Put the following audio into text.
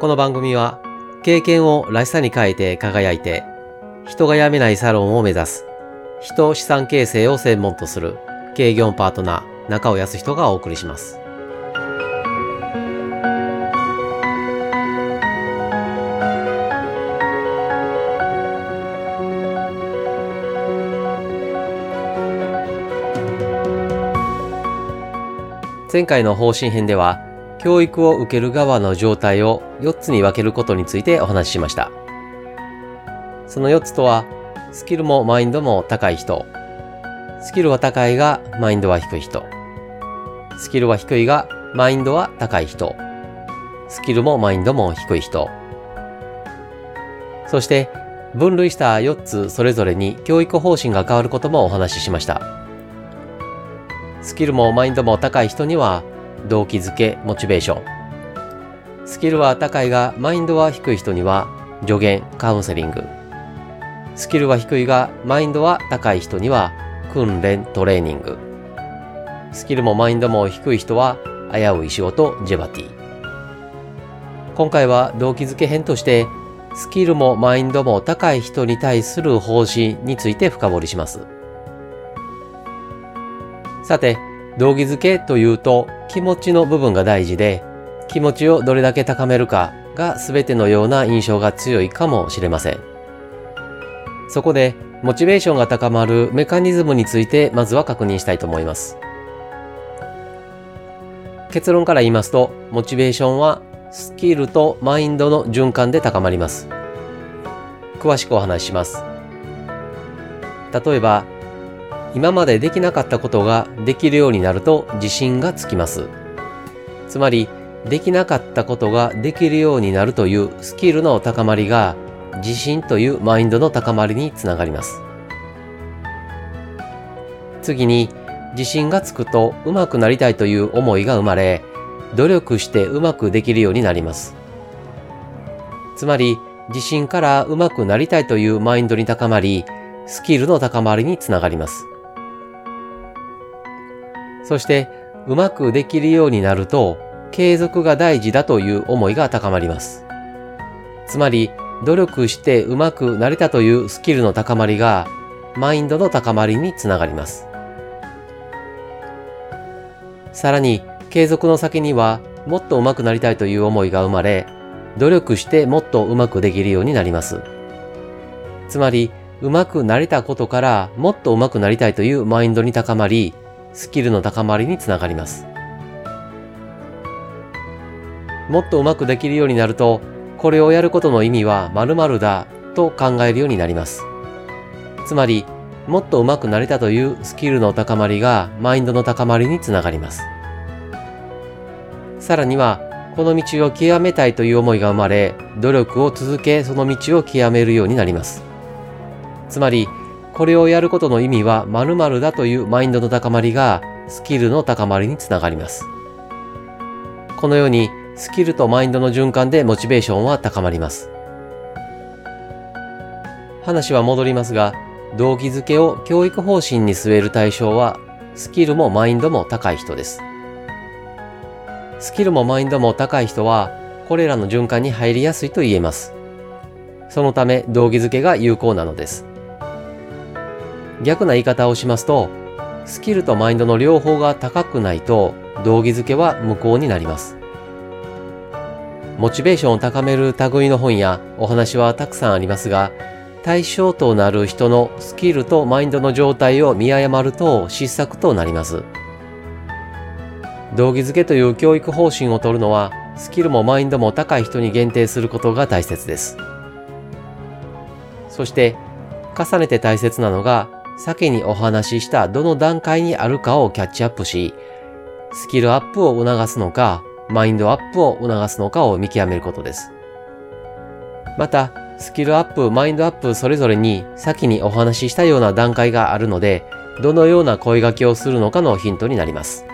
この番組は経験をらしさに変えて輝いて人が辞めないサロンを目指す人資産形成を専門とする経業パートナー中尾康人がお送りします。前回の方針編では教育を受ける側の状態を4つに分けることについてお話ししました。その4つとは、スキルもマインドも高い人、スキルは高いがマインドは低い人、スキルは低いがマインドは高い人、スキルもマインドも低い人、そして分類した4つそれぞれに教育方針が変わることもお話ししました。スキルもマインドも高い人には動機づけ、モチベーション。スキルは高いが、マインドは低い人には、助言、カウンセリング。スキルは低いが、マインドは高い人には、訓練、トレーニング。スキルもマインドも低い人は、危うい仕事、ジェバティ。今回は動機づけ編として、スキルもマインドも高い人に対する方針について深掘りします。さて、動機づけというと気持ちの部分が大事で、気持ちをどれだけ高めるかが全てのような印象が強いかもしれません。そこで、モチベーションが高まるメカニズムについてまずは確認したいと思います。結論から言いますと、モチベーションはスキルとマインドの循環で高まります。詳しくお話しします。例えば、今までできなかったことができるようになると自信がつきます。つまり、できなかったことができるようになるというスキルの高まりが自信というマインドの高まりにつながります。次に、自信がつくと上手くなりたいという思いが生まれ、努力してうまくできるようになります。つまり、自信から上手くなりたいというマインドに高まり、スキルの高まりにつながります。そして、うまくできるようになると、継続が大事だという思いが高まります。つまり、努力してうまくなれたというスキルの高まりが、マインドの高まりにつながります。さらに、継続の先には、もっと上手くなりたいという思いが生まれ、努力してもっと上手くできるようになります。つまり、上手くなれたことからもっと上手くなりたいというマインドに高まり、スキルの高まりにつながります。もっとうまくできるようになると、これをやることの意味は〇〇だと考えるようになります。つまり、もっと上手くなれたというスキルの高まりがマインドの高まりにつながります。さらには、この道を極めたいという思いが生まれ、努力を続けその道を極めるようになります。つまり、これをやることの意味は〇〇だというマインドの高まりがスキルの高まりにつながります。このようにスキルとマインドの循環でモチベーションは高まります。話は戻りますが、動機づけを教育方針に据える対象はスキルもマインドも高い人です。スキルもマインドも高い人はこれらの循環に入りやすいと言えます。そのため動機づけが有効なのです。逆な言い方をしますと、スキルとマインドの両方が高くないと、動機づけは無効になります。モチベーションを高める類の本やお話はたくさんありますが、対象となる人のスキルとマインドの状態を見誤ると失策となります。動機づけという教育方針をとるのは、スキルもマインドも高い人に限定することが大切です。そして、重ねて大切なのが、先にお話ししたどの段階にあるかをキャッチアップし、スキルアップを促すのか、マインドアップを促すのかを見極めることです。また、スキルアップ、マインドアップそれぞれに先にお話ししたような段階があるので、どのような声掛けをするのかのヒントになります。